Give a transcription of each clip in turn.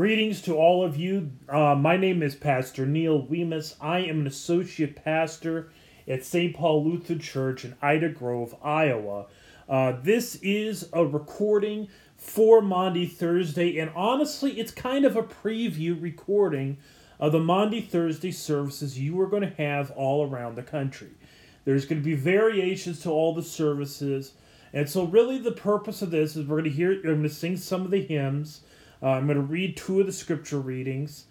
Greetings to all of you. Uh, my name is Pastor Neil Weemus. I am an associate pastor at St. Paul Lutheran Church in Ida Grove, Iowa. Uh, this is a recording for Maundy Thursday, and honestly, it's kind of a preview recording of the Maundy Thursday services you are going to have all around the country. There's going to be variations to all the services, and so really the purpose of this is we're going to hear, I'm going to sing some of the hymns. Uh, I'm going to read two of the scripture readings,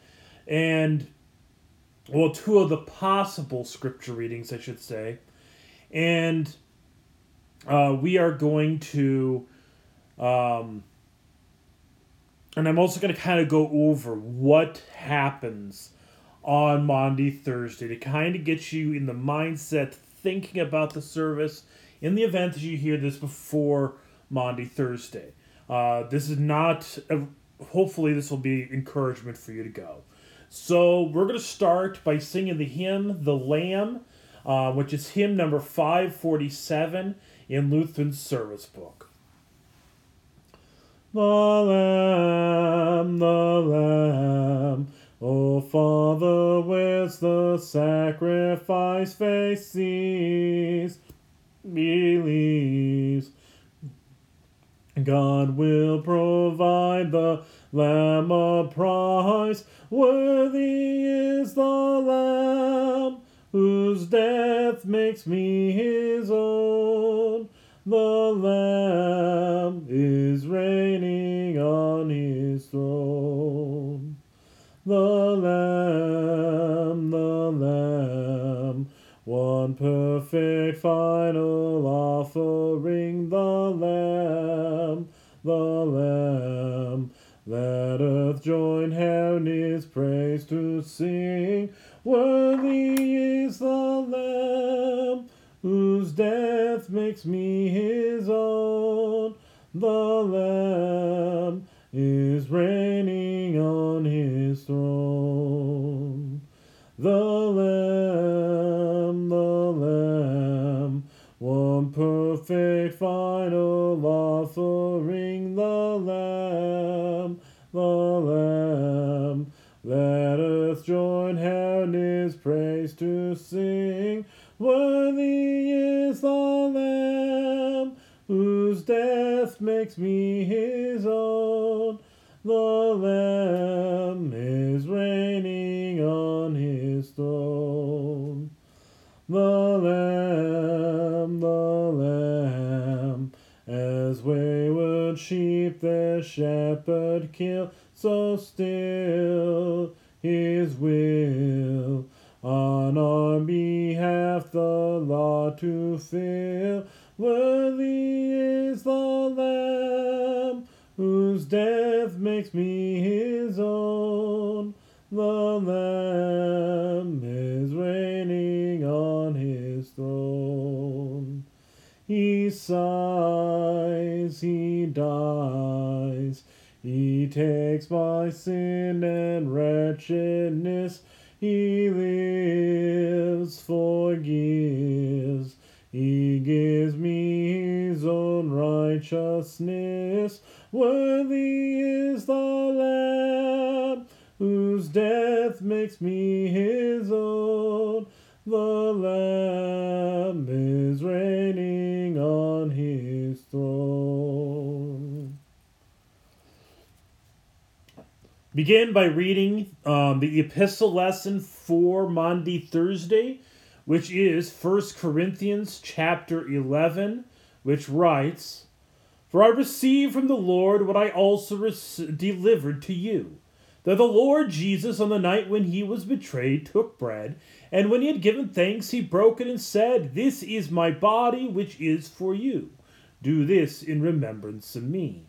and well, two of the possible scripture readings, I should say, and uh, we are going to, um, and I'm also going to kind of go over what happens on Maundy, Thursday to kind of get you in the mindset thinking about the service in the event that you hear this before Maundy, Thursday. Uh, this is not a, hopefully this will be encouragement for you to go. So we're going to start by singing the hymn "The Lamb," uh, which is hymn number five forty seven in Lutheran's service book. The Lamb, the Lamb, O Father, with the sacrifice face sees, believes God will provide the Lamb a prize. Worthy is the Lamb whose death makes me his own. The Lamb is reigning on his throne. The Lamb, the Lamb, one perfect final offering, the his praise to sing. His praise to sing. Worthy is the Lamb whose death makes me his own. The Lamb is reigning on his throne. The Lamb, the Lamb, as wayward sheep their shepherd kill, so still his will on our behalf the law to fill. Worthy is the Lamb whose death makes me his own. The Lamb is reigning on his throne. He sighs, he dies, he takes my sin and wretchedness. He lives, forgives, he gives me his own righteousness. Worthy is the Lamb whose death makes me his own. The Lamb Begin by reading um, the epistle lesson for Maundy Thursday, which is 1 Corinthians chapter 11, which writes, For I received from the Lord what I also delivered to you that the Lord Jesus, on the night when he was betrayed, took bread, and when he had given thanks, he broke it and said, This is my body, which is for you. Do this in remembrance of me.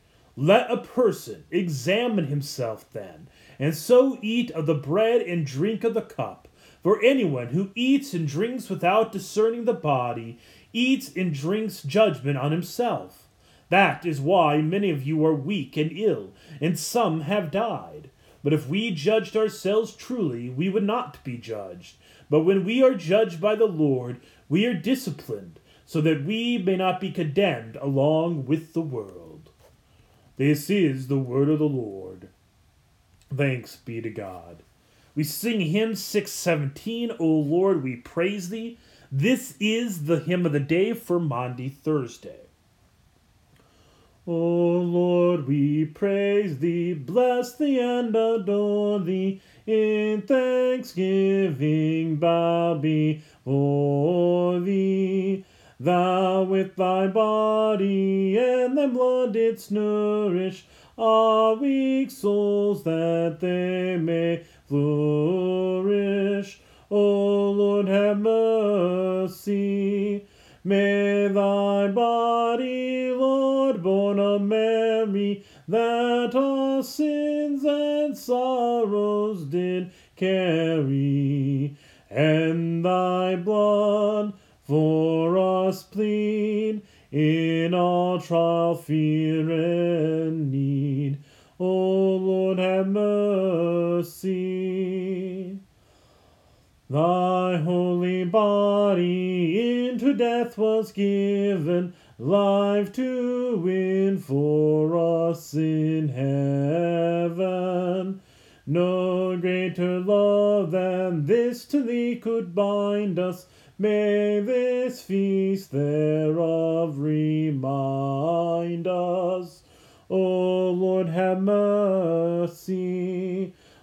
Let a person examine himself then, and so eat of the bread and drink of the cup. For anyone who eats and drinks without discerning the body eats and drinks judgment on himself. That is why many of you are weak and ill, and some have died. But if we judged ourselves truly, we would not be judged. But when we are judged by the Lord, we are disciplined, so that we may not be condemned along with the world. This is the word of the Lord. Thanks be to God. We sing hymn 617, O Lord, we praise thee. This is the hymn of the day for Maundy Thursday. O Lord, we praise thee, bless thee, and adore thee. In thanksgiving bow before thee. Thou with thy body and thy blood didst nourish our weak souls that they may flourish. O Lord, have mercy. May thy body, Lord, born of Mary, that our sins and sorrows did carry, and thy blood for us plead in our trial, fear, and need. O Lord, have mercy. Thy holy body into death was given, life to win for us in heaven. No greater love than this to thee could bind us. May this feast thereof remind us. O Lord, have mercy.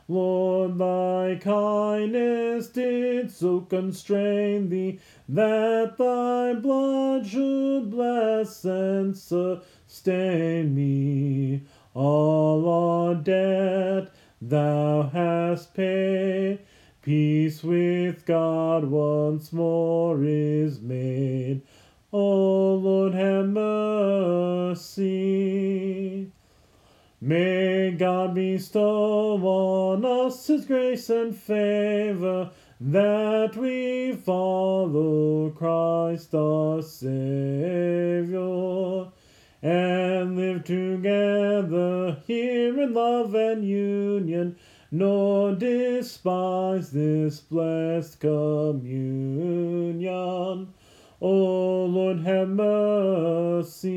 Lord, thy kindness did so constrain thee that thy blood should bless and sustain me. All our debt thou hast paid. Peace with God once more is made. O Lord, have mercy. May God bestow on us His grace and favor, that we follow Christ our Savior, and live together here in love and union, nor despise this blessed communion. O Lord, have mercy.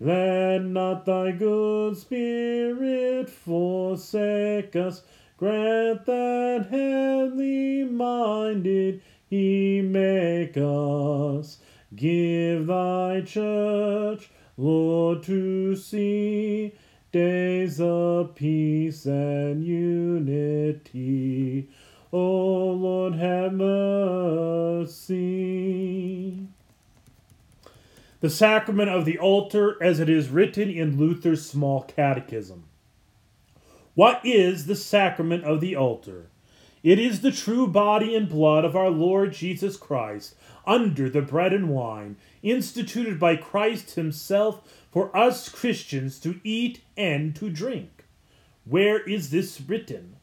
Let not thy good spirit forsake us. Grant that heavenly minded he make us. Give thy church, Lord, to see days of peace and unity. O Lord, have mercy. The sacrament of the altar, as it is written in Luther's Small Catechism. What is the sacrament of the altar? It is the true body and blood of our Lord Jesus Christ, under the bread and wine, instituted by Christ Himself for us Christians to eat and to drink. Where is this written?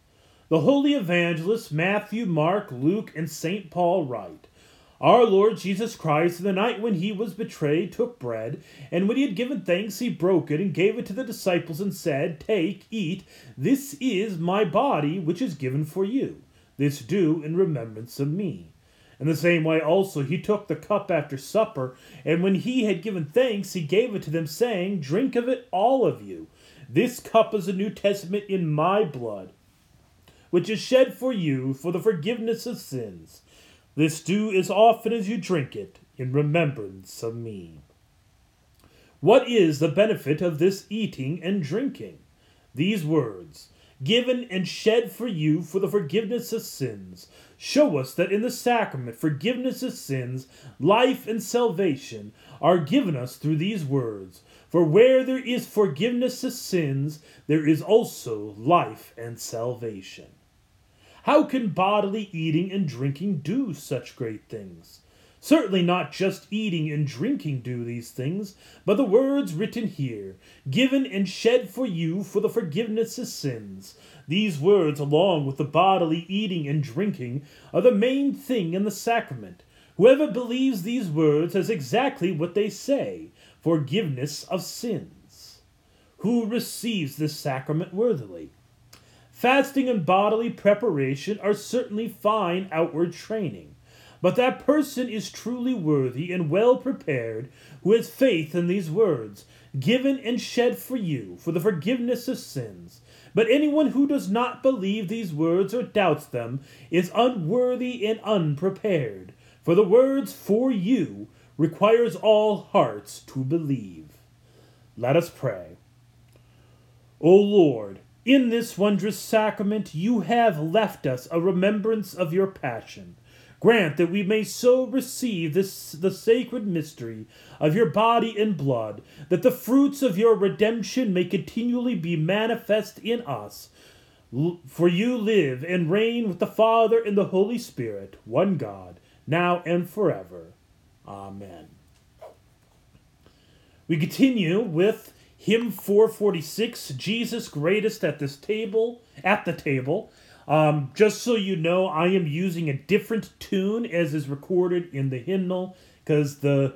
The holy evangelists Matthew, Mark, Luke, and St. Paul write Our Lord Jesus Christ, in the night when he was betrayed, took bread, and when he had given thanks, he broke it and gave it to the disciples and said, Take, eat, this is my body, which is given for you. This do in remembrance of me. In the same way also he took the cup after supper, and when he had given thanks, he gave it to them, saying, Drink of it, all of you. This cup is the New Testament in my blood which is shed for you for the forgiveness of sins. This do as often as you drink it in remembrance of me. What is the benefit of this eating and drinking? These words, given and shed for you for the forgiveness of sins, show us that in the sacrament forgiveness of sins, life, and salvation are given us through these words. For where there is forgiveness of sins, there is also life and salvation. How can bodily eating and drinking do such great things? Certainly not just eating and drinking do these things, but the words written here, given and shed for you for the forgiveness of sins. These words, along with the bodily eating and drinking, are the main thing in the sacrament. Whoever believes these words has exactly what they say forgiveness of sins. Who receives this sacrament worthily? Fasting and bodily preparation are certainly fine outward training. But that person is truly worthy and well prepared who has faith in these words, given and shed for you for the forgiveness of sins. But anyone who does not believe these words or doubts them is unworthy and unprepared, for the words for you requires all hearts to believe. Let us pray. O Lord, in this wondrous sacrament you have left us a remembrance of your passion Grant that we may so receive this the sacred mystery of your body and blood, that the fruits of your redemption may continually be manifest in us. For you live and reign with the Father and the Holy Spirit, one God, now and forever. Amen. We continue with hymn 446, Jesus greatest at this table, at the table. Um, just so you know, I am using a different tune as is recorded in the hymnal because the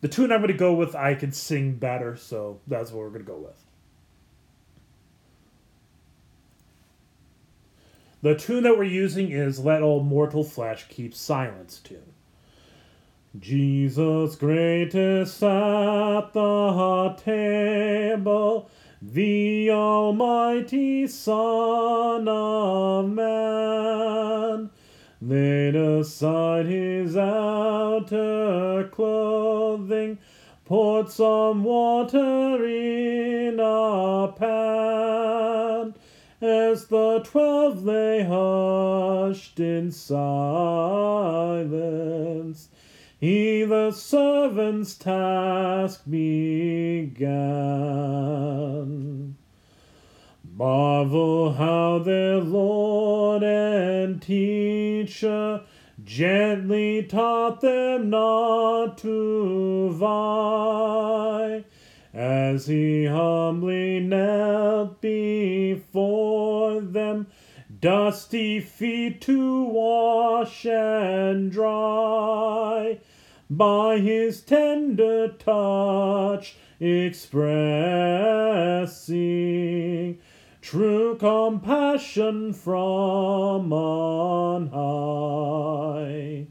the tune I'm going to go with I can sing better, so that's what we're going to go with. The tune that we're using is Let All Mortal Flesh Keep Silence tune. Jesus greatest at the table the Almighty Son of Man. Laid aside his outer clothing, poured some water in a pan, as the twelve lay hushed in silence he the servant's task began. Marvel how their Lord and teacher gently taught them not to vie, as he humbly knelt before them dusty feet to wash and dry by his tender touch expressing true compassion from on high.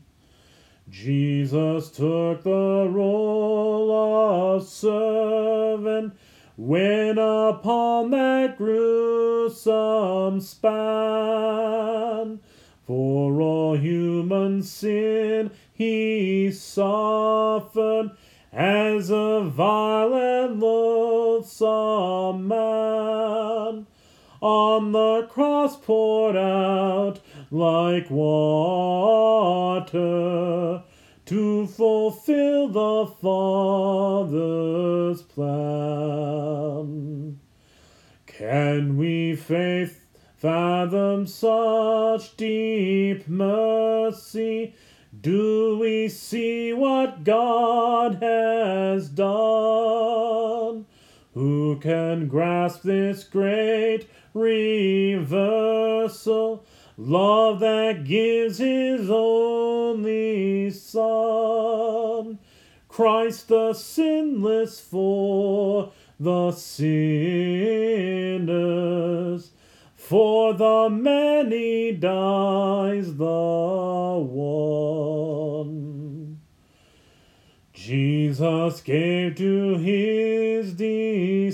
Jesus took the role of servant when upon that gruesome span for all human sin he suffered as a violent, loathsome man. On the cross poured out like water to fulfill the Father's plan. Can we faith fathom such deep mercy? Do we see what God has done? Who can grasp this great reversal? Love that gives his only Son. Christ the sinless for the sinners for the many dies the one. Jesus gave to his disciples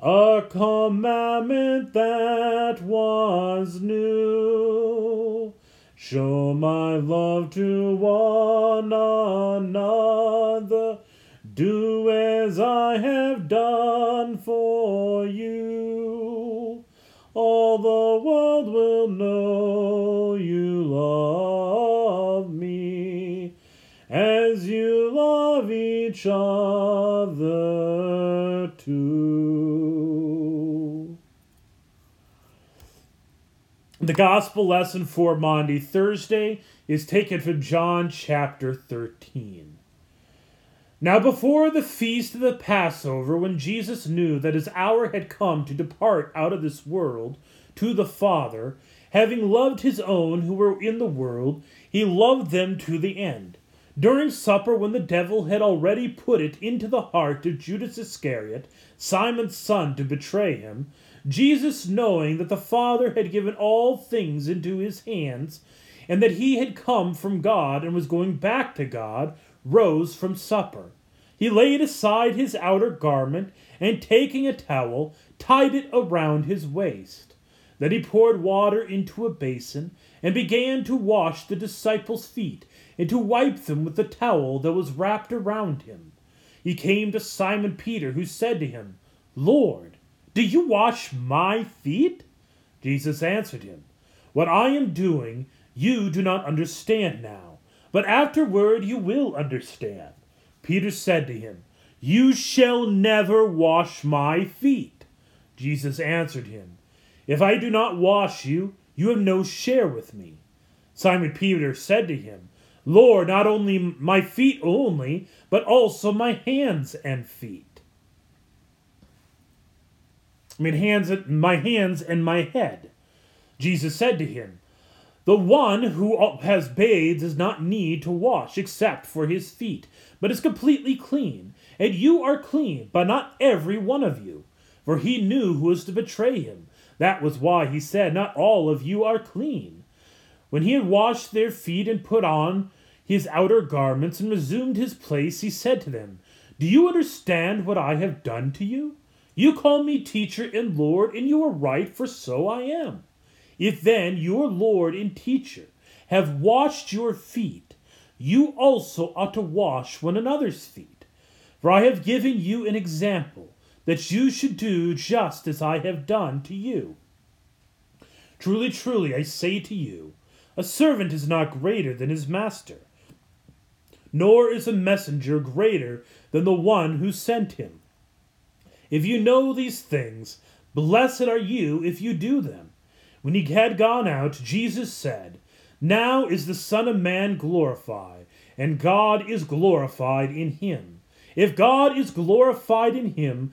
a commandment that was new. Show my love to one another. Do as I have done for you each other too. The gospel lesson for Maundy Thursday is taken from John chapter 13. Now, before the feast of the Passover, when Jesus knew that his hour had come to depart out of this world to the Father, having loved his own who were in the world, he loved them to the end. During supper, when the devil had already put it into the heart of Judas Iscariot, Simon's son, to betray him, Jesus, knowing that the Father had given all things into his hands, and that he had come from God and was going back to God, rose from supper. He laid aside his outer garment, and taking a towel, tied it around his waist. Then he poured water into a basin, and began to wash the disciples' feet, and to wipe them with the towel that was wrapped around him. He came to Simon Peter, who said to him, Lord, do you wash my feet? Jesus answered him, What I am doing you do not understand now, but afterward you will understand. Peter said to him, You shall never wash my feet. Jesus answered him, If I do not wash you, you have no share with me. Simon Peter said to him, Lord, not only my feet only, but also my hands and feet. I mean, hands, my hands and my head. Jesus said to him, The one who has bathed does not need to wash except for his feet, but is completely clean. And you are clean, but not every one of you. For he knew who was to betray him. That was why he said, Not all of you are clean. When he had washed their feet and put on his outer garments and resumed his place, he said to them, Do you understand what I have done to you? You call me teacher and Lord, and you are right, for so I am. If then your Lord and teacher have washed your feet, you also ought to wash one another's feet. For I have given you an example, that you should do just as I have done to you. Truly, truly, I say to you, a servant is not greater than his master, nor is a messenger greater than the one who sent him. If you know these things, blessed are you if you do them. When he had gone out, Jesus said, Now is the Son of Man glorified, and God is glorified in him. If God is glorified in him,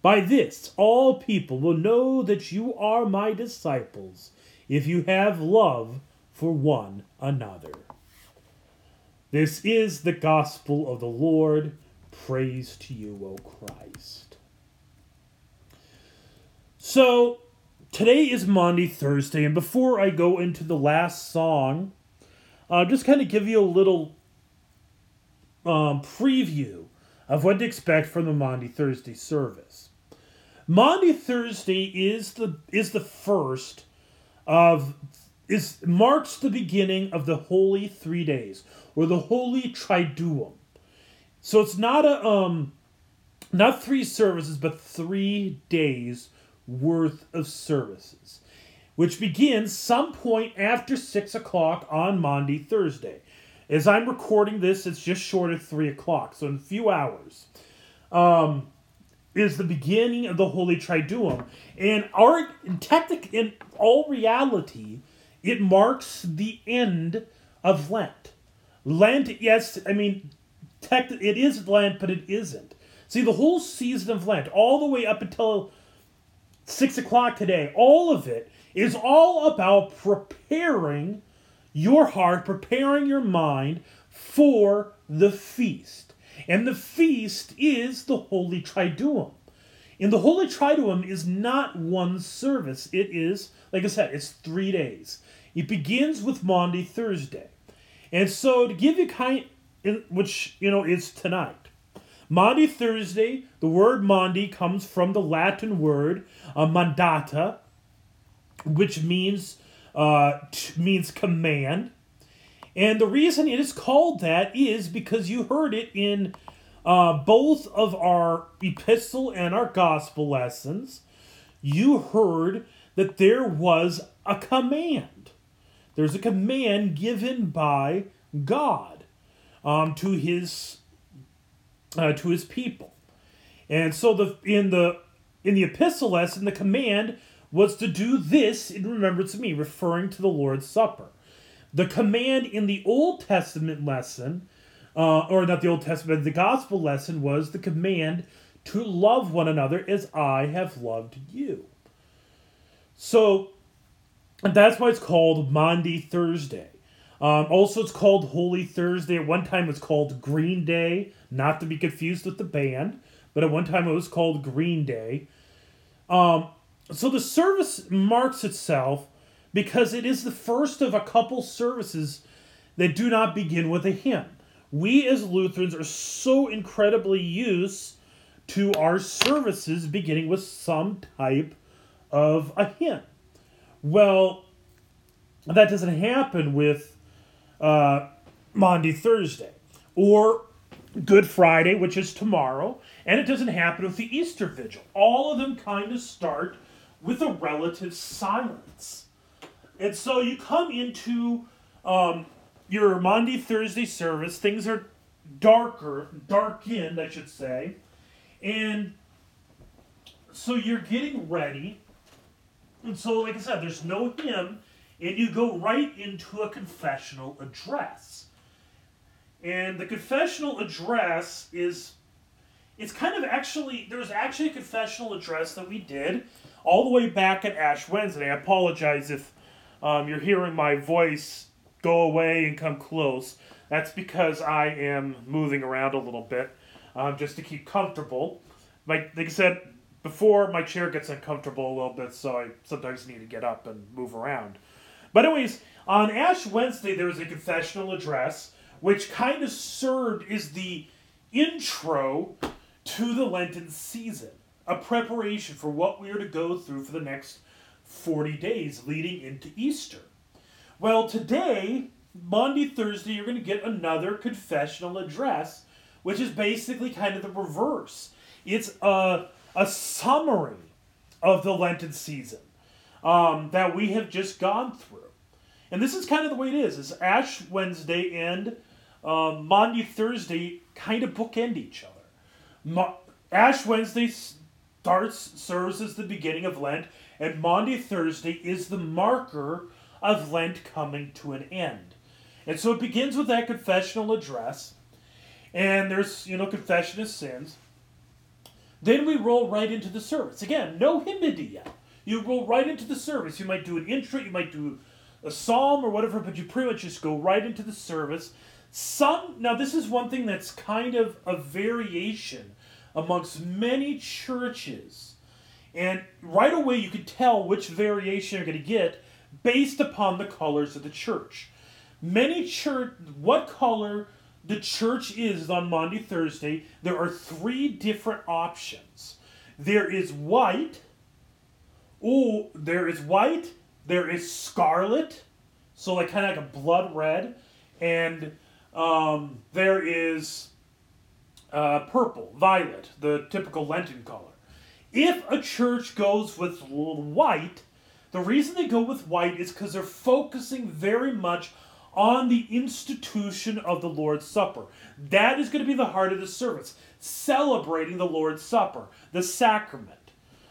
By this all people will know that you are my disciples, if you have love for one another. This is the gospel of the Lord. Praise to you, O Christ. So, today is Maundy Thursday, and before I go into the last song, I'll just kind of give you a little um, preview of what to expect from the Maundy Thursday service. Maundy Thursday is the is the first of is marks the beginning of the holy three days or the holy triduum. So it's not a um not three services, but three days worth of services, which begins some point after six o'clock on Maundy Thursday. As I'm recording this, it's just short of three o'clock, so in a few hours. Um, is the beginning of the Holy Triduum, and our in technic in all reality, it marks the end of Lent. Lent, yes, I mean tech, it is Lent, but it isn't. See, the whole season of Lent, all the way up until six o'clock today, all of it is all about preparing your heart, preparing your mind for the feast. And the feast is the Holy Triduum. And the Holy Triduum is not one service. It is, like I said, it's three days. It begins with Maundy Thursday. And so to give you kind which you know is tonight. Maundy Thursday, the word Maundy comes from the Latin word uh, mandata, which means uh, means command. And the reason it is called that is because you heard it in uh, both of our epistle and our gospel lessons. You heard that there was a command. There's a command given by God um, to his uh, to his people, and so the in the in the epistle lesson, the command was to do this in remembrance of me, referring to the Lord's Supper. The command in the Old Testament lesson, uh, or not the Old Testament, the Gospel lesson was the command to love one another as I have loved you. So that's why it's called Maundy Thursday. Um, also, it's called Holy Thursday. At one time, it's called Green Day, not to be confused with the band, but at one time it was called Green Day. Um, so the service marks itself because it is the first of a couple services that do not begin with a hymn. We as Lutherans are so incredibly used to our services beginning with some type of a hymn. Well, that doesn't happen with uh, Thursday or Good Friday, which is tomorrow, and it doesn't happen with the Easter Vigil. All of them kind of start with a relative silence. And so you come into um, your Maundy Thursday service, things are darker, darkened, I should say, and so you're getting ready. And so, like I said, there's no hymn, and you go right into a confessional address. And the confessional address is it's kind of actually there's actually a confessional address that we did all the way back at Ash Wednesday. I apologize if um, you're hearing my voice go away and come close. That's because I am moving around a little bit um, just to keep comfortable. Like, like I said before, my chair gets uncomfortable a little bit, so I sometimes need to get up and move around. But, anyways, on Ash Wednesday, there was a confessional address, which kind of served as the intro to the Lenten season, a preparation for what we are to go through for the next 40 days leading into Easter. Well, today, Maundy, Thursday, you're going to get another confessional address, which is basically kind of the reverse. It's a, a summary of the Lenten season um, that we have just gone through. And this is kind of the way it is. Is Ash Wednesday and um, Maundy, Thursday kind of bookend each other. Ma- Ash Wednesday starts serves as the beginning of Lent, and Maundy Thursday is the marker of Lent coming to an end. And so it begins with that confessional address, and there's, you know, confession of sins. Then we roll right into the service. Again, no hymnody yet. You roll right into the service. You might do an intro, you might do a psalm or whatever, but you pretty much just go right into the service. Some now this is one thing that's kind of a variation amongst many churches and right away, you can tell which variation you're going to get based upon the colors of the church. Many church, what color the church is on Maundy Thursday, there are three different options. There is white. Oh, there is white. There is scarlet, so like kind of like a blood red, and um, there is uh, purple, violet, the typical Lenten color. If a church goes with white, the reason they go with white is because they're focusing very much on the institution of the Lord's Supper. That is going to be the heart of the service, celebrating the Lord's Supper, the sacrament.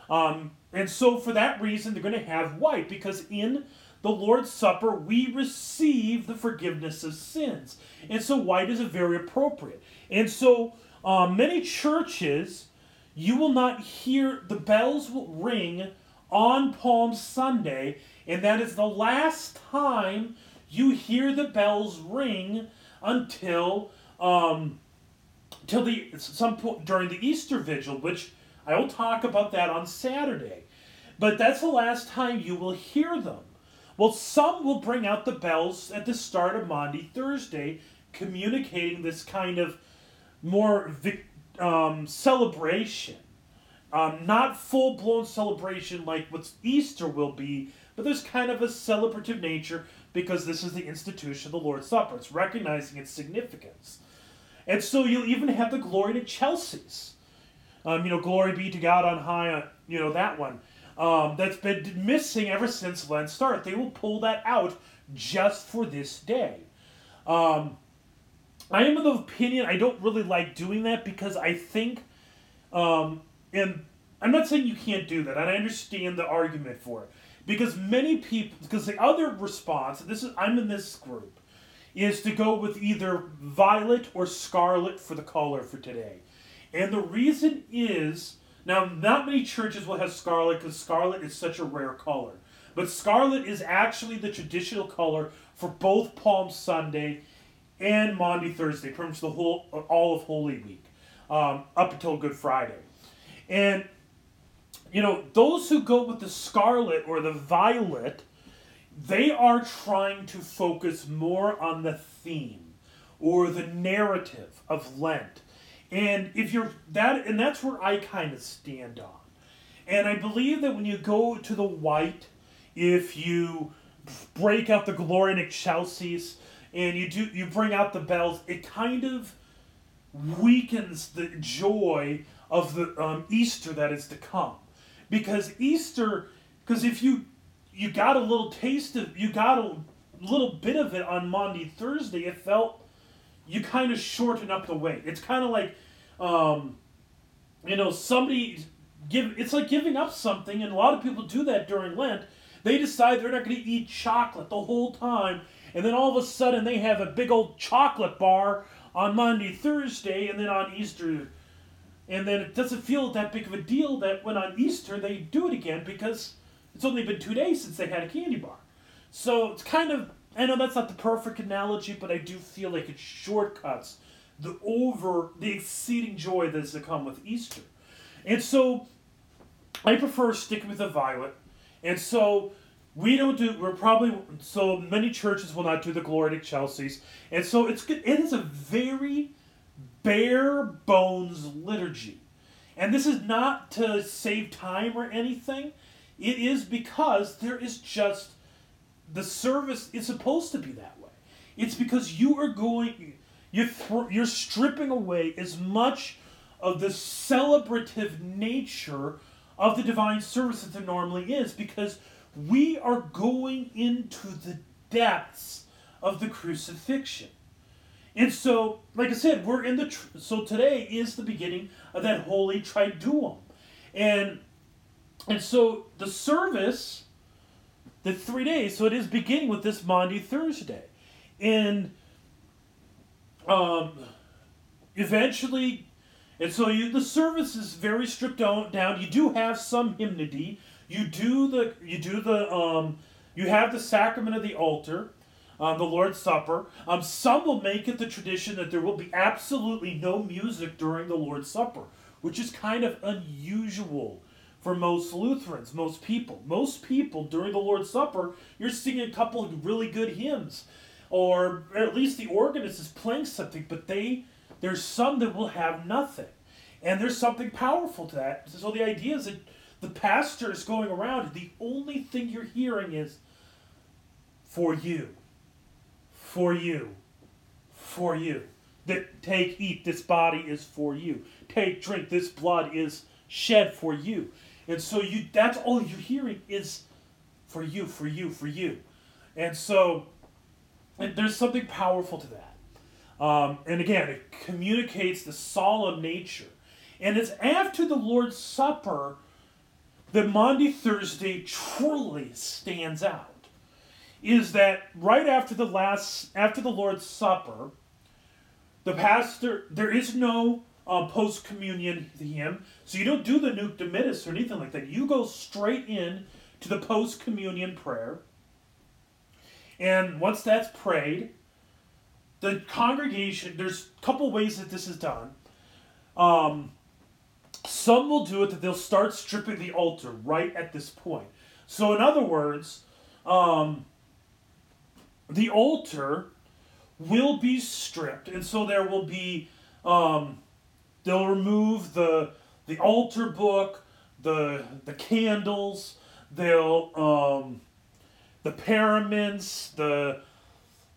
Um, and so, for that reason, they're going to have white because in the Lord's Supper we receive the forgiveness of sins. And so, white is a very appropriate. And so, um, many churches you will not hear the bells will ring on Palm Sunday, and that is the last time you hear the bells ring until um, till the some point during the Easter Vigil, which I will talk about that on Saturday. But that's the last time you will hear them. Well, some will bring out the bells at the start of Maundy Thursday, communicating this kind of more vic- um, celebration Um, not full blown celebration like what Easter will be, but there's kind of a celebrative nature because this is the institution of the Lord's Supper. It's recognizing its significance. And so you'll even have the Gloria in Excelsis. Um, you know, glory be to God on high, uh, you know, that one. Um, that's been missing ever since Lent start. They will pull that out just for this day. Um, I am of the opinion I don't really like doing that because I think, um, and I'm not saying you can't do that, and I understand the argument for it. Because many people, because the other response, this is I'm in this group, is to go with either violet or scarlet for the color for today, and the reason is now not many churches will have scarlet because scarlet is such a rare color, but scarlet is actually the traditional color for both Palm Sunday and Maundy Thursday, pretty much the whole all of Holy Week, um, up until Good Friday, and you know those who go with the scarlet or the violet, they are trying to focus more on the theme or the narrative of Lent, and if you're that, and that's where I kind of stand on, and I believe that when you go to the white, if you break out the Gloria in Excelsis and you do you bring out the bells, it kind of weakens the joy of the um, Easter that is to come, because Easter, because if you you got a little taste of you got a little bit of it on Maundy Thursday, it felt you kind of shorten up the wait. It's kind of like, um, you know, somebody give. It's like giving up something, and a lot of people do that during Lent. They decide they're not going to eat chocolate the whole time, and then all of a sudden they have a big old chocolate bar on Maundy, Thursday, and then on Easter. And then it doesn't feel that big of a deal that when on Easter they do it again because it's only been two days since they had a candy bar. So it's kind of, I know that's not the perfect analogy, but I do feel like it shortcuts the over, the exceeding joy that's to come with Easter. And so I prefer sticking with the violet. And so we don't do. We're probably so many churches will not do the Gloria in Excelsis, and so it's good. It is a very bare bones liturgy, and this is not to save time or anything. It is because there is just the service is supposed to be that way. It's because you are going. You th- you're stripping away as much of the celebrative nature of the divine service that there normally is because we are going into the depths of the crucifixion. And so, like I said, we're in the tr- so today is the beginning of that holy triduum. And and so the service the 3 days, so it is beginning with this Maundy Thursday. And um eventually and so you, the service is very stripped down. You do have some hymnody, you do the you do the um, you have the sacrament of the altar, um, the Lord's Supper. Um, some will make it the tradition that there will be absolutely no music during the Lord's Supper, which is kind of unusual for most Lutherans, most people. Most people during the Lord's Supper, you're singing a couple of really good hymns, or at least the organist is playing something, but they there's some that will have nothing. And there's something powerful to that. So the idea is that the pastor is going around, the only thing you're hearing is for you, for you, for you. That take, eat, this body is for you. Take, drink, this blood is shed for you. And so you that's all you're hearing is for you, for you, for you. And so and there's something powerful to that. Um, and again, it communicates the solemn nature. And it's after the Lord's Supper that Maundy Thursday truly stands out is that right after the last after the Lord's Supper, the pastor there is no uh, post communion hymn, so you don't do the Nunc Dimittis or anything like that. You go straight in to the post communion prayer, and once that's prayed, the congregation there's a couple ways that this is done. Um, some will do it that they'll start stripping the altar right at this point. So, in other words, um, the altar will be stripped, and so there will be um, they'll remove the the altar book, the the candles, they'll um, the paraments, the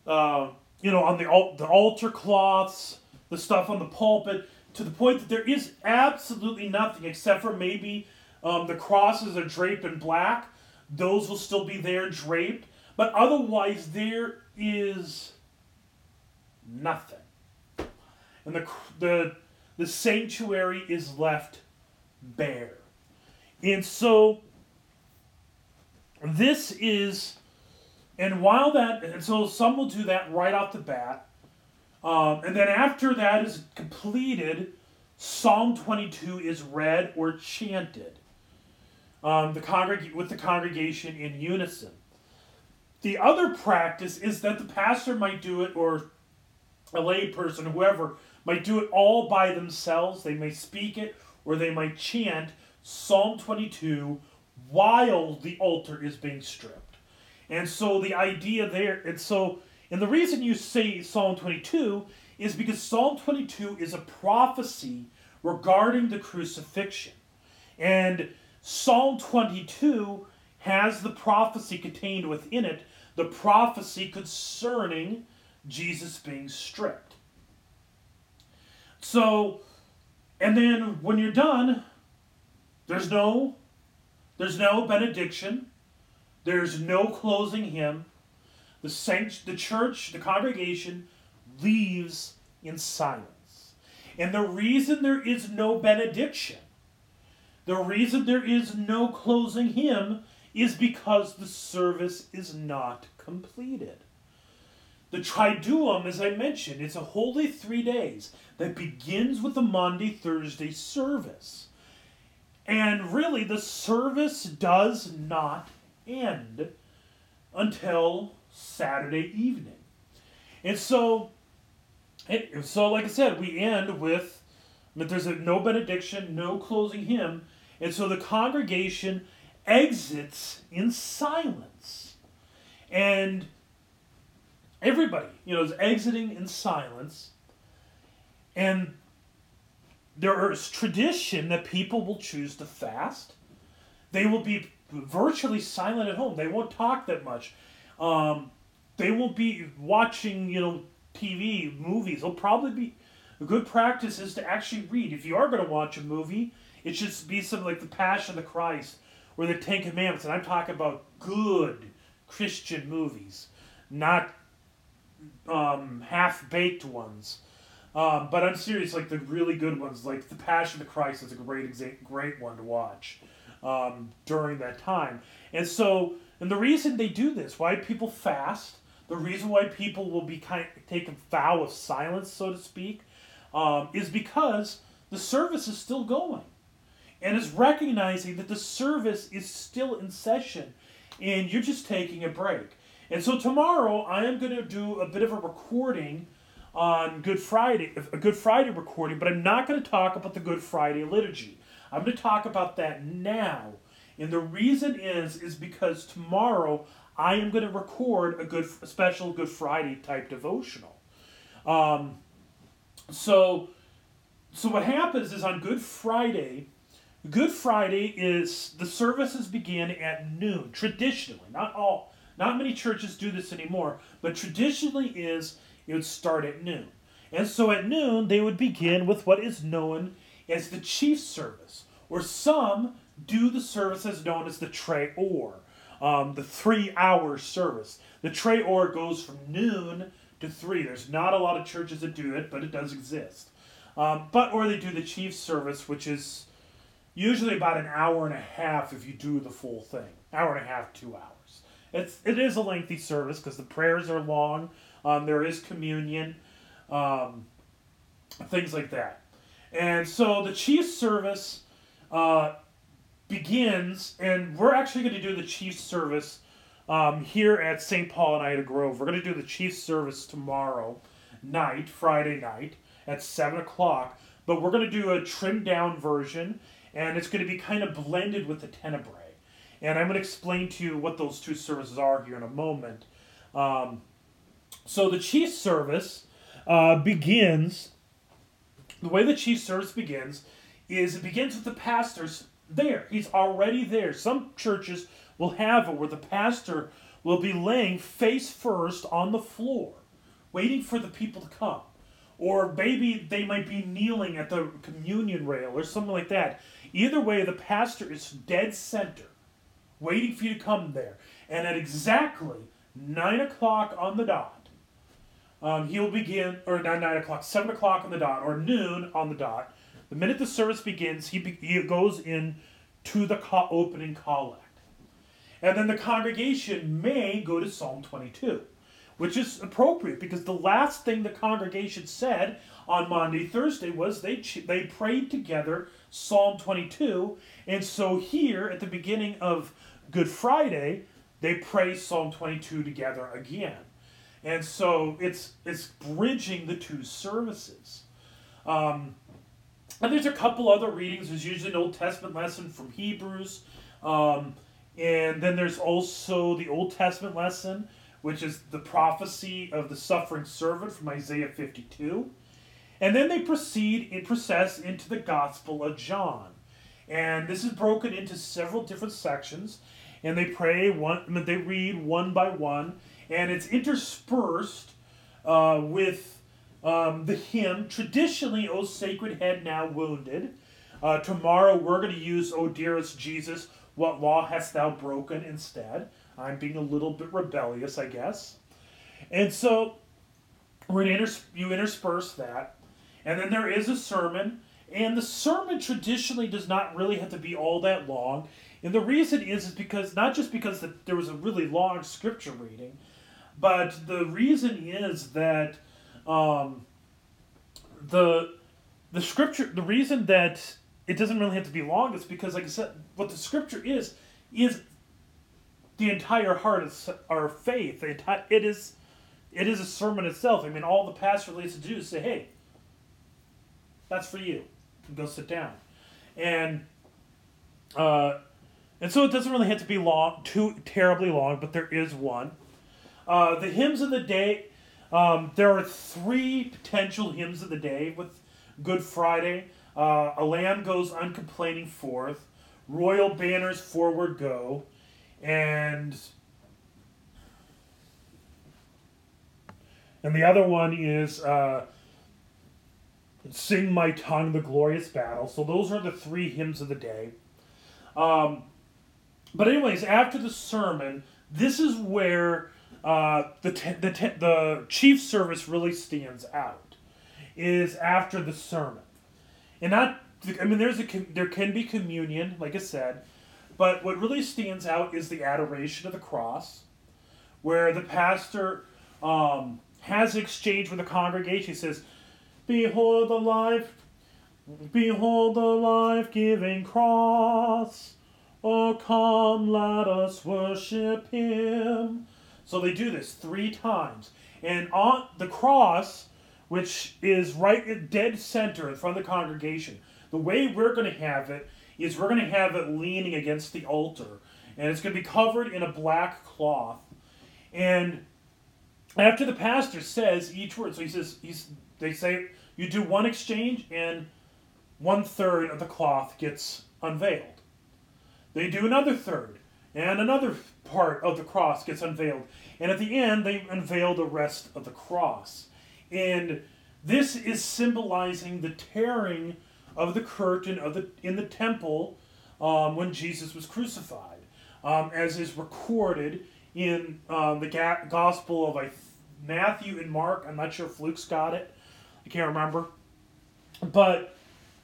uh, you know on the al- the altar cloths, the stuff on the pulpit, to the point that there is absolutely nothing except for maybe um, the crosses are draped in black. Those will still be there draped, but otherwise there is nothing. And the the the sanctuary is left bare. And so this is and while that and so some will do that right off the bat. Um, and then after that is completed, Psalm 22 is read or chanted um, the congreg- with the congregation in unison. The other practice is that the pastor might do it, or a lay person, whoever, might do it all by themselves. They may speak it, or they might chant Psalm 22 while the altar is being stripped. And so the idea there, and so, and the reason you say Psalm 22 is because Psalm 22 is a prophecy regarding the crucifixion. And Psalm 22 has the prophecy contained within it, the prophecy concerning Jesus being stripped. So, and then when you're done, there's no there's no benediction. There's no closing hymn. The saint, the church, the congregation leaves in silence. And the reason there is no benediction, the reason there is no closing hymn is because the service is not completed. The Triduum, as I mentioned, it's a holy three days that begins with the Maundy Thursday service. And really, the service does not end until Saturday evening. And so, it, so like I said, we end with, there's a, no benediction, no closing hymn, and so the congregation exits in silence. And everybody, you know, is exiting in silence. And there is tradition that people will choose to fast. They will be virtually silent at home. They won't talk that much. Um, they won't be watching, you know, TV, movies. They'll probably be a good practice is to actually read. If you are going to watch a movie, it should be something like The Passion of the Christ or The Ten Commandments. And I'm talking about good Christian movies, not um, half baked ones. Um, but I'm serious, like the really good ones, like The Passion of the Christ is a great great one to watch um, during that time. And so, and the reason they do this, why people fast, the reason why people will be kind of take a vow of silence, so to speak, um, is because the service is still going, and is recognizing that the service is still in session, and you're just taking a break. And so tomorrow I am going to do a bit of a recording on Good Friday, a Good Friday recording, but I'm not going to talk about the Good Friday liturgy. I'm going to talk about that now. And the reason is is because tomorrow I am going to record a good a special Good Friday type devotional. Um, so so what happens is on Good Friday, Good Friday is the services begin at noon traditionally. Not all, not many churches do this anymore, but traditionally is it would start at noon. And so at noon, they would begin with what is known as the chief service, or some do the service as known as the Tre Ore, um, the three hour service. The Tre Ore goes from noon to three. There's not a lot of churches that do it, but it does exist. Um, but or they do the chief service, which is usually about an hour and a half if you do the full thing. Hour and a half, two hours. It's it is a lengthy service because the prayers are long. Um, there is communion, um, things like that. And so the chief service uh, begins, and we're actually going to do the chief service um, here at St. Paul and Ida Grove. We're going to do the chief service tomorrow night, Friday night, at 7 o'clock. But we're going to do a trimmed down version, and it's going to be kind of blended with the Tenebrae. And I'm going to explain to you what those two services are here in a moment. Um, so the chief service uh, begins. The way the chief service begins is it begins with the pastors there. He's already there. Some churches will have it where the pastor will be laying face first on the floor, waiting for the people to come. Or maybe they might be kneeling at the communion rail or something like that. Either way, the pastor is dead center, waiting for you to come there. And at exactly 9 o'clock on the dot, um, he'll begin, or not 9 o'clock, 7 o'clock on the dot, or noon on the dot. The minute the service begins, he, be, he goes in to the co- opening collect. And then the congregation may go to Psalm 22, which is appropriate because the last thing the congregation said on Maundy, Thursday was they, they prayed together Psalm 22. And so here at the beginning of Good Friday, they pray Psalm 22 together again. And so it's it's bridging the two services. Um, and there's a couple other readings. There's usually an Old Testament lesson from Hebrews. Um, and then there's also the Old Testament lesson, which is the prophecy of the suffering servant from Isaiah 52. And then they proceed and process into the Gospel of John. And this is broken into several different sections. And they pray one they read one by one. And it's interspersed uh, with um, the hymn, traditionally, O Sacred Head Now Wounded. Uh, tomorrow we're going to use O Dearest Jesus, What Law Hast Thou Broken instead. I'm being a little bit rebellious, I guess. And so we're gonna inters- you intersperse that. And then there is a sermon. And the sermon traditionally does not really have to be all that long. And the reason is, is because not just because the, there was a really long scripture reading, but the reason is that um, the the scripture the reason that it doesn't really have to be long is because like i said what the scripture is is the entire heart of our faith. It is it is a sermon itself. I mean all the pastor needs to do is say hey that's for you. Go sit down. And uh, and so it doesn't really have to be long too terribly long but there is one. Uh, the hymns of the day um, there are three potential hymns of the day with Good Friday. Uh, a lamb goes uncomplaining forth. Royal banners forward go. And and the other one is uh, Sing My Tongue the Glorious Battle. So those are the three hymns of the day. Um, but anyways, after the sermon, this is where uh, the te- the te- the chief service really stands out is after the sermon, and not. I mean, there's a there can be communion, like I said, but what really stands out is the adoration of the cross, where the pastor um, has exchange with the congregation. He says, "Behold the life, behold the life-giving cross." Oh, come, let us worship Him. So they do this three times. And on the cross, which is right at dead center in front of the congregation, the way we're going to have it is we're going to have it leaning against the altar. And it's going to be covered in a black cloth. And after the pastor says each word, so he says, he's, they say, you do one exchange and one third of the cloth gets unveiled. They do another third and another part of the cross gets unveiled. And at the end, they unveil the rest of the cross. And this is symbolizing the tearing of the curtain of the in the temple um, when Jesus was crucified, um, as is recorded in um, the ga- Gospel of I, Matthew and Mark. I'm not sure if Luke's got it. I can't remember. But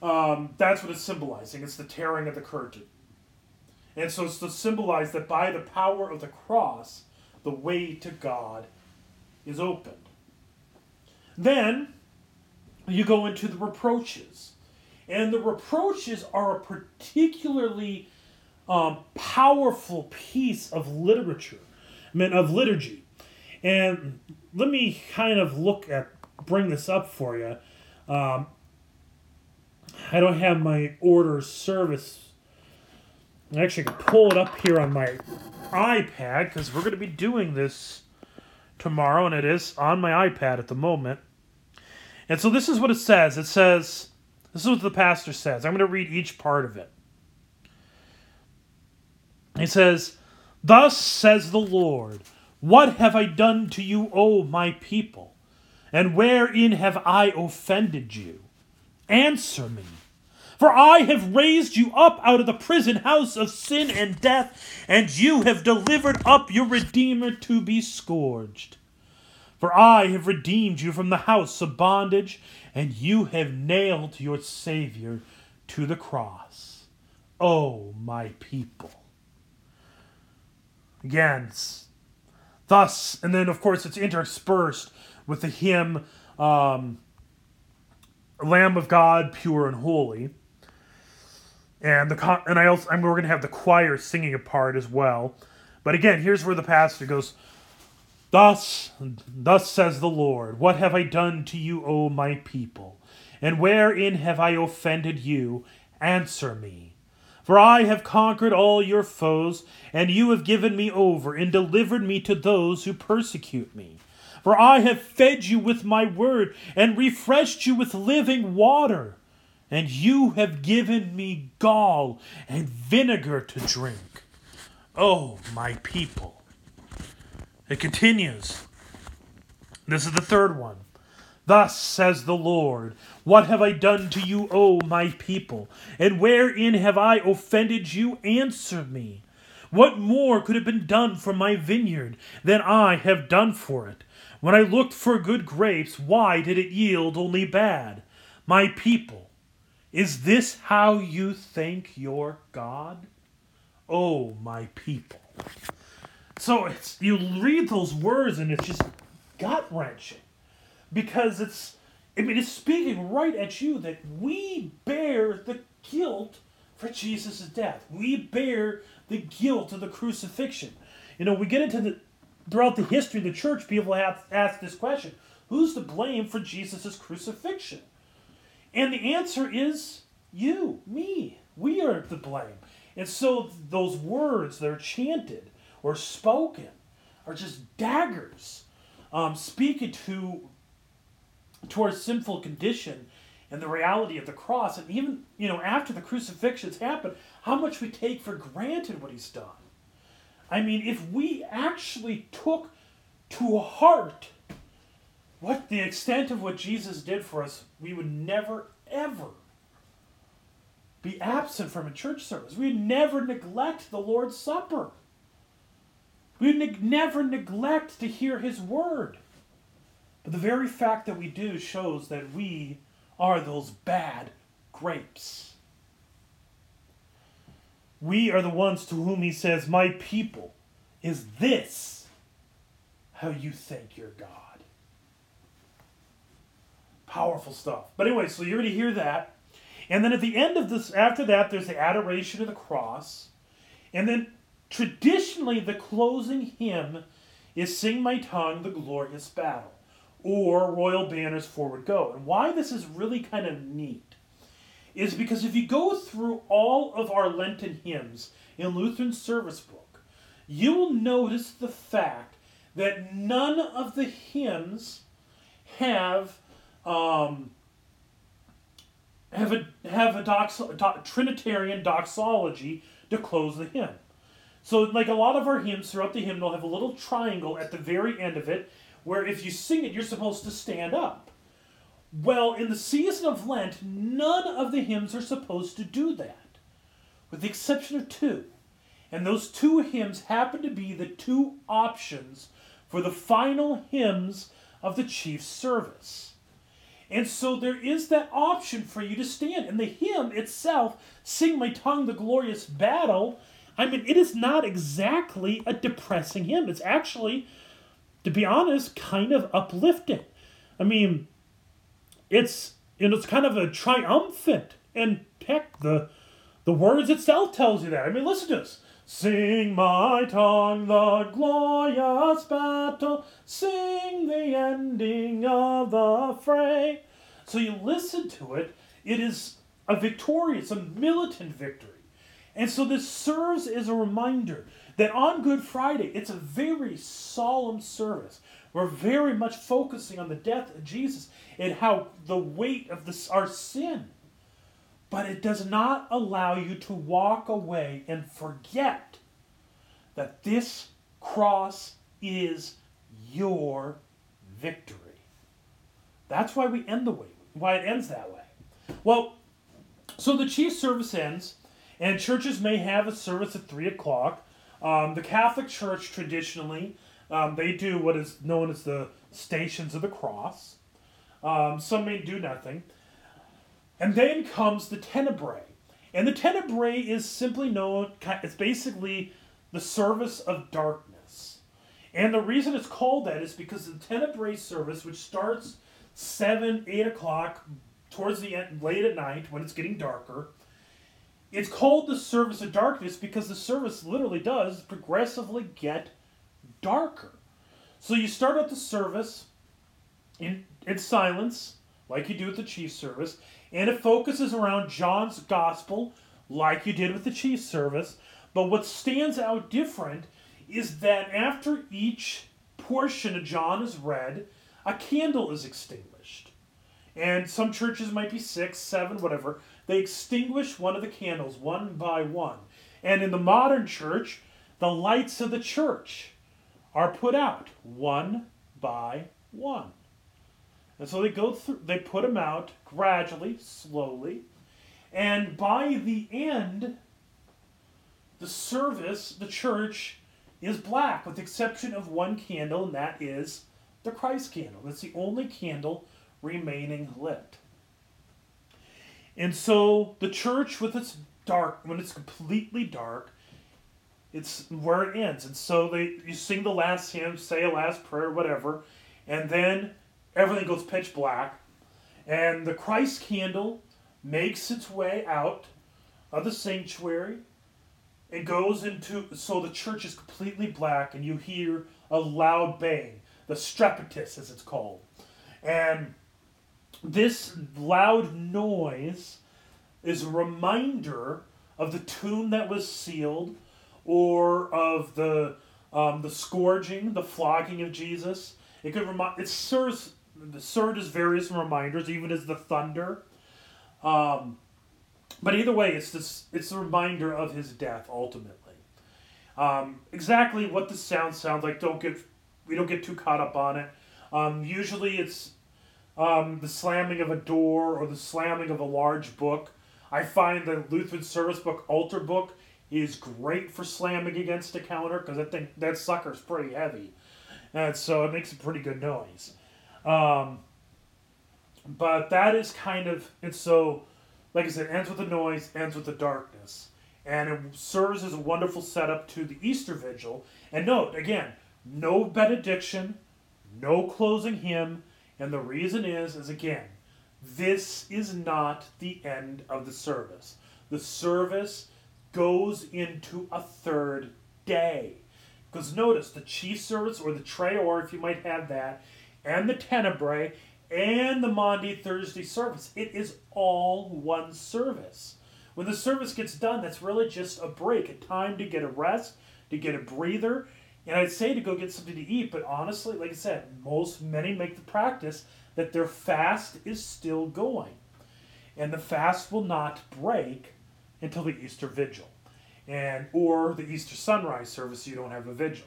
um, that's what it's symbolizing. It's the tearing of the curtain. And so it's to symbolize that by the power of the cross, the way to God is opened. Then you go into the reproaches. And the reproaches are a particularly um, powerful piece of literature, I mean, of liturgy. And let me kind of look at, bring this up for you. Um, I don't have my order service I actually, can pull it up here on my iPad because we're going to be doing this tomorrow, and it is on my iPad at the moment. And so this is what it says. It says, This is what the pastor says. I'm going to read each part of it. He says, Thus says the Lord, What have I done to you, O my people? And wherein have I offended you? Answer me. For I have raised you up out of the prison house of sin and death, and you have delivered up your Redeemer to be scourged. For I have redeemed you from the house of bondage, and you have nailed your Savior to the cross. O oh, my people. Again, thus, and then of course it's interspersed with the hymn um, Lamb of God, pure and holy and the and I also I'm, we're gonna have the choir singing a part as well. But again, here's where the pastor goes. Thus, thus says the Lord, What have I done to you, O my people? And wherein have I offended you? Answer me. For I have conquered all your foes, and you have given me over, and delivered me to those who persecute me. For I have fed you with my word, and refreshed you with living water and you have given me gall and vinegar to drink. Oh, my people. It continues. This is the third one. Thus says the Lord, What have I done to you, O my people? And wherein have I offended you? Answer me. What more could have been done for my vineyard than I have done for it? When I looked for good grapes, why did it yield only bad? My people, is this how you thank your God? Oh, my people. So it's you read those words and it's just gut wrenching because it's I mean it's speaking right at you that we bear the guilt for Jesus' death. We bear the guilt of the crucifixion. You know, we get into the throughout the history of the church, people have asked this question: Who's to blame for Jesus' crucifixion? And the answer is you, me. We are the blame. And so those words that are chanted or spoken are just daggers um, speaking to, to our sinful condition and the reality of the cross. And even, you know, after the crucifixion's happened, how much we take for granted what he's done. I mean, if we actually took to heart what the extent of what Jesus did for us, we would never, ever be absent from a church service. We would never neglect the Lord's Supper. We would ne- never neglect to hear His word. But the very fact that we do shows that we are those bad grapes. We are the ones to whom He says, My people, is this how you thank your God? Powerful stuff. But anyway, so you're going to hear that. And then at the end of this, after that, there's the adoration of the cross. And then traditionally, the closing hymn is Sing My Tongue, the Glorious Battle, or Royal Banners Forward Go. And why this is really kind of neat is because if you go through all of our Lenten hymns in Lutheran Service Book, you will notice the fact that none of the hymns have um, have a have a do, Trinitarian doxology to close the hymn. So, like a lot of our hymns throughout the hymnal have a little triangle at the very end of it, where if you sing it, you're supposed to stand up. Well, in the season of Lent, none of the hymns are supposed to do that, with the exception of two. And those two hymns happen to be the two options for the final hymns of the chief service. And so there is that option for you to stand. And the hymn itself, Sing My Tongue the Glorious Battle, I mean, it is not exactly a depressing hymn. It's actually, to be honest, kind of uplifting. I mean, it's you know, it's kind of a triumphant and heck, the the words itself tells you that. I mean, listen to this. Sing my tongue the glorious battle, sing the ending of the fray. So you listen to it, it is a victorious, a militant victory. And so this serves as a reminder that on Good Friday, it's a very solemn service. We're very much focusing on the death of Jesus and how the weight of this, our sin but it does not allow you to walk away and forget that this cross is your victory. That's why we end the way, why it ends that way. Well, so the chief service ends, and churches may have a service at 3 o'clock. Um, the Catholic Church traditionally, um, they do what is known as the Stations of the Cross. Um, some may do nothing. And then comes the Tenebrae. And the Tenebrae is simply known, it's basically the service of darkness. And the reason it's called that is because the Tenebrae service, which starts 7, 8 o'clock towards the end, late at night when it's getting darker, it's called the service of darkness because the service literally does progressively get darker. So you start out the service in, in silence, like you do with the chief service, and it focuses around John's gospel, like you did with the chief service. But what stands out different is that after each portion of John is read, a candle is extinguished. And some churches might be six, seven, whatever. They extinguish one of the candles one by one. And in the modern church, the lights of the church are put out one by one. And so they go through, they put them out gradually, slowly, and by the end, the service, the church, is black, with the exception of one candle, and that is the Christ candle. That's the only candle remaining lit. And so the church, with its dark, when it's completely dark, it's where it ends. And so they you sing the last hymn, say a last prayer, whatever, and then everything goes pitch black, and the Christ candle makes its way out of the sanctuary and goes into so the church is completely black and you hear a loud bang the strepitus as it's called. And this loud noise is a reminder of the tomb that was sealed or of the um, the scourging the flogging of jesus. It could remind it serves served as various reminders, even as the thunder. Um, but either way, it's this it's a reminder of his death ultimately. Um, exactly what the sound sounds like. Don't get we don't get too caught up on it. Um, usually, it's um, the slamming of a door or the slamming of a large book. I find the Lutheran service book altar book is great for slamming against a counter because I think that sucker's pretty heavy, and so it makes a pretty good noise. Um, but that is kind of and so, like I said, ends with the noise, ends with the darkness, and it serves as a wonderful setup to the Easter Vigil. And note again, no benediction, no closing hymn, and the reason is is again, this is not the end of the service. The service goes into a third day. Because notice the chief service or the Tre Ore, if you might have that, and the Tenebrae and the Maundy Thursday service. It is all one service. When the service gets done, that's really just a break, a time to get a rest, to get a breather. And I'd say to go get something to eat, but honestly, like I said, most many make the practice that their fast is still going. And the fast will not break until the Easter vigil. And or the Easter sunrise service, you don't have a vigil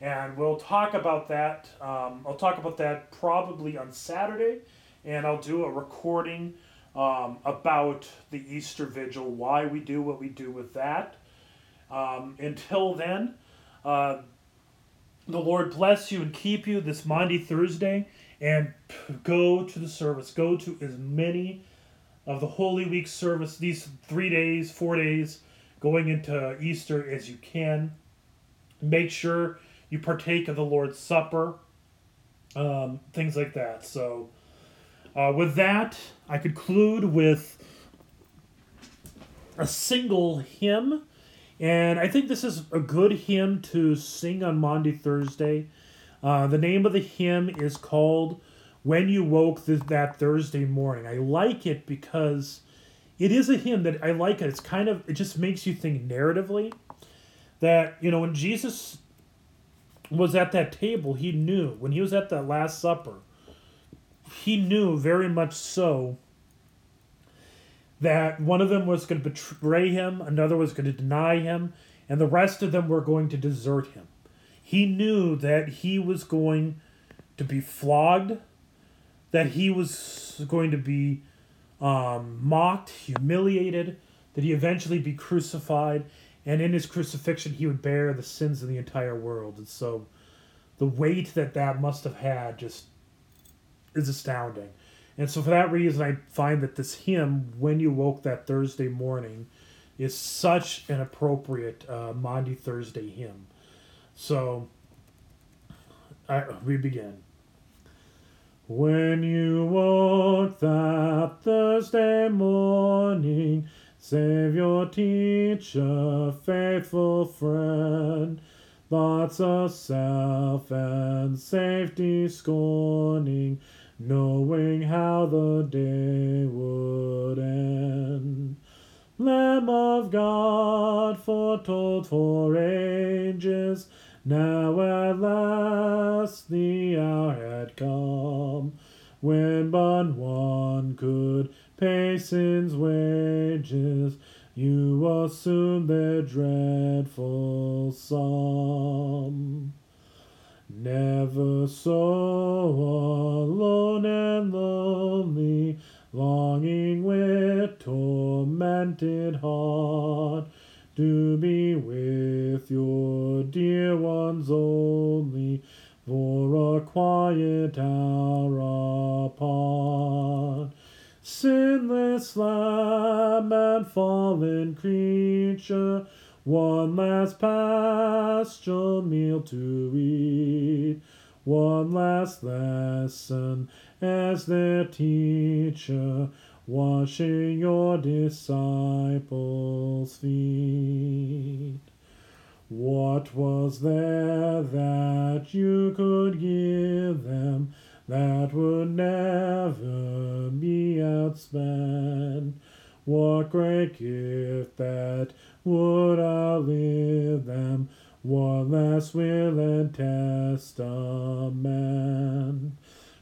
and we'll talk about that. Um, I'll talk about that probably on Saturday, and I'll do a recording um, about the Easter Vigil, why we do what we do with that. Um, until then, uh, the Lord bless you and keep you this Maundy, Thursday, and go to the service. Go to as many of the Holy Week service, these three days, four days, going into Easter as you can. Make sure you partake of the Lord's Supper, um, things like that. So, uh, with that, I conclude with a single hymn. And I think this is a good hymn to sing on Maundy Thursday. Uh, the name of the hymn is called When You Woke Th- That Thursday Morning. I like it because it is a hymn that I like it. It's kind of, it just makes you think narratively that, you know, when Jesus was at that table, he knew, when he was at that Last Supper, he knew very much so that one of them was going to betray him, another was going to deny him, and the rest of them were going to desert him. He knew that he was going to be flogged, that he was going to be um, mocked, humiliated, that he eventually be crucified, and in his crucifixion he would bear the sins of the entire world. And so the weight that that must have had just is astounding. And so for that reason, I find that this hymn, When You Woke That Thursday Morning, is such an appropriate uh, Thursday hymn. So I, we begin. When you woke that Thursday morning, Savior, teacher, faithful friend, thoughts of self and safety scorning, knowing how the day would end. Lamb of God, foretold for ages, now at last the hour had come, when but one could pay sin's wages. You assumed their dreadful sum. Never so alone and lonely, longing with tormented heart to be with your dear ones only for a quiet hour apart. Sinless lamb and fallen creature, one last paschal meal to eat, one last lesson as their teacher washing your disciples' feet. What was there that you could give them that would never be outspent? What great gift that would outlive them? What last will and testament?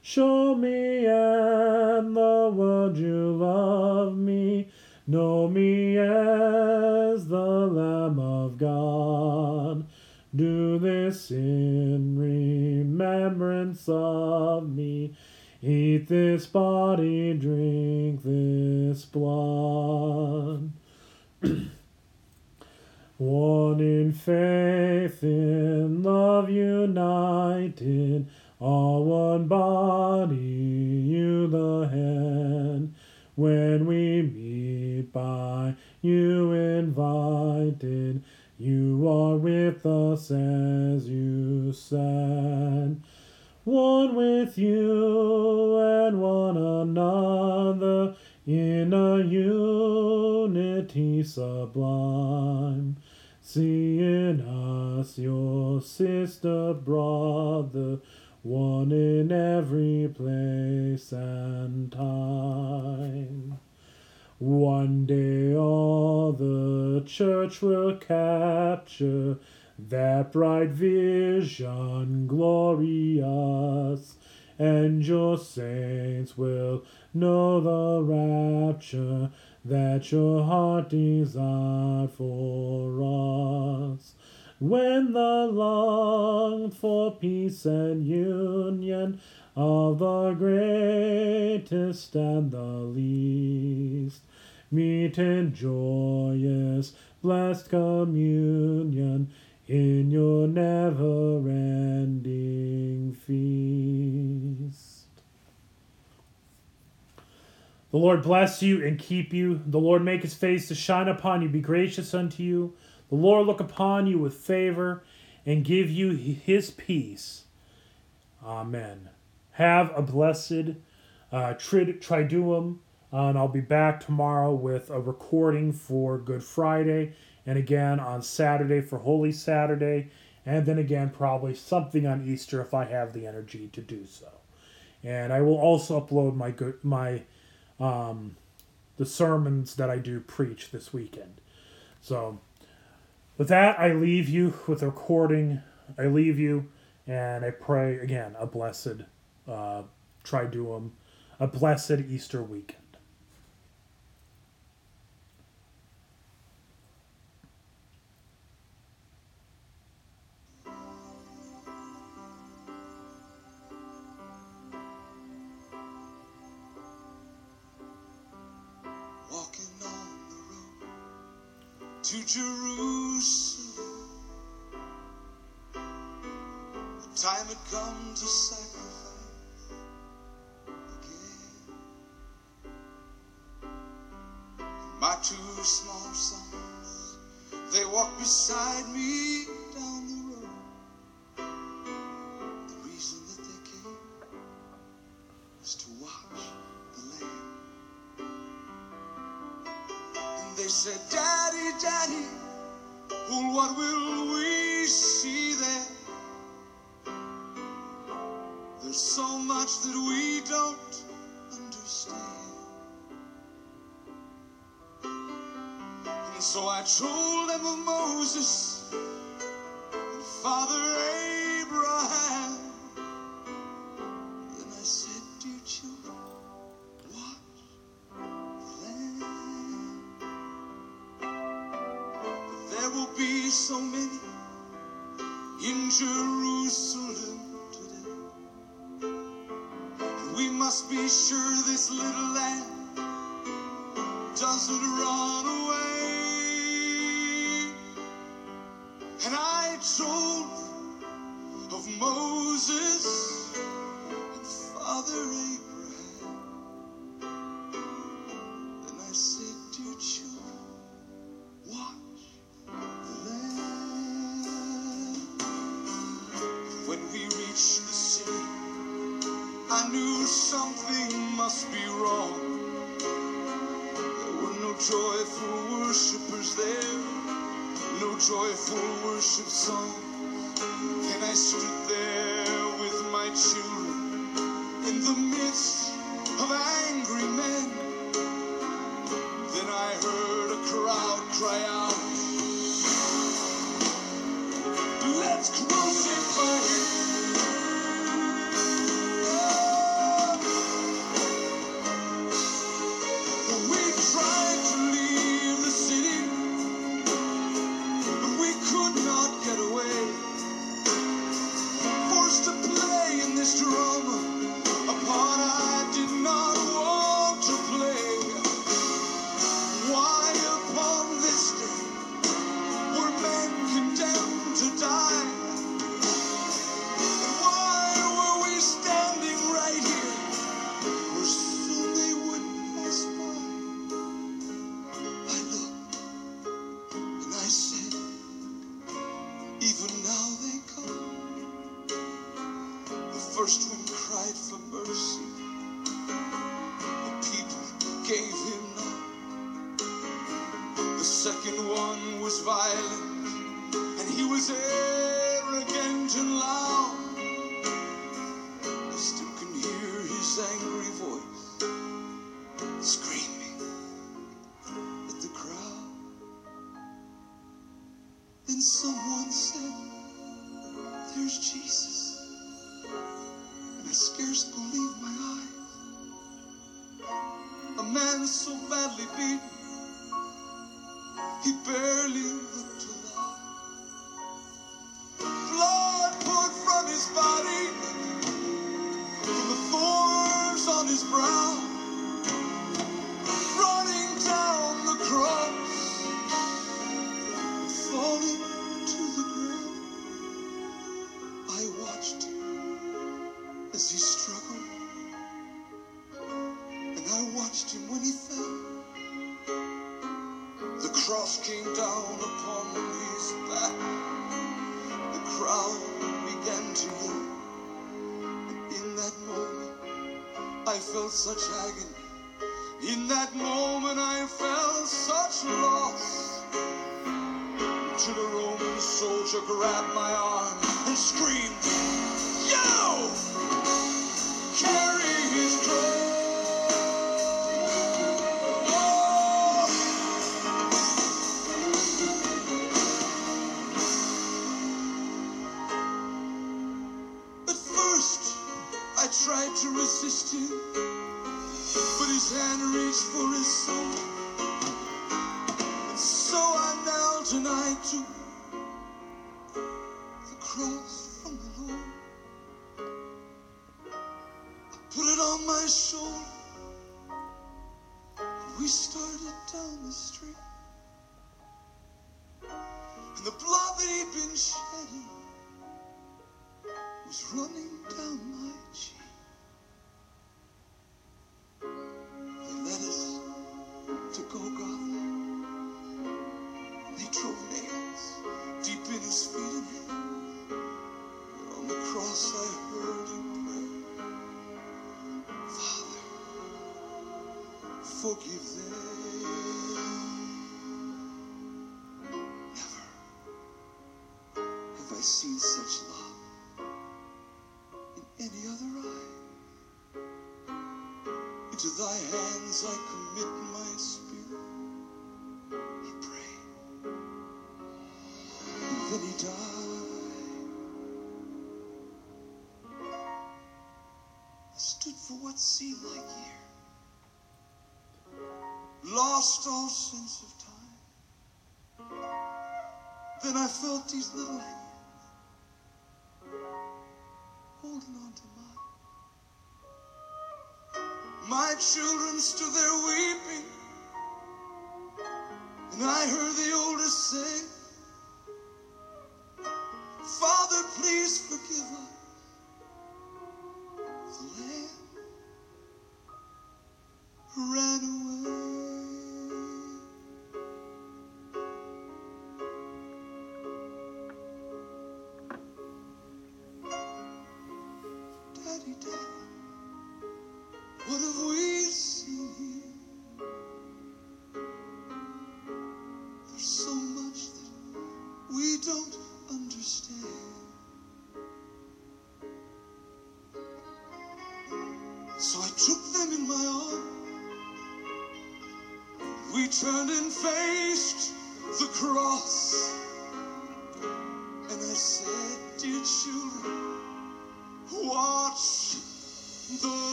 Show me and the world you love me. Know me as the Lamb of God. Do this in remembrance of me. Eat this body, drink this blood. One in faith, in love united all one body, you the head. When we meet by you invited, you are with us as you said. One with you and one another in a unity sublime. See in us your sister, brother one in every place and time. One day all the church will capture that bright vision glorious, and your saints will know the rapture that your heart desired for us. When the longed for peace and union of the greatest and the least meet in joyous, blessed communion in your never ending feast. The Lord bless you and keep you. The Lord make his face to shine upon you, be gracious unto you. The Lord look upon you with favor and give you his peace. Amen. Have a blessed uh, Triduum, uh, and I'll be back tomorrow with a recording for Good Friday, and again on Saturday for Holy Saturday, and then again probably something on Easter if I have the energy to do so. And I will also upload my good my um, the sermons that I do preach this weekend. So with that, I leave you with a recording. I leave you, and I pray again a blessed uh, Triduum, a blessed Easter weekend. I knew something must be wrong. There were no joyful worshippers there, no joyful worship song. Can I he barely forgive them. Never have I seen such love in any other eye. Into thy hands I commit my And I felt these little hands holding on to mine. My children stood there weeping, and I heard the oldest say,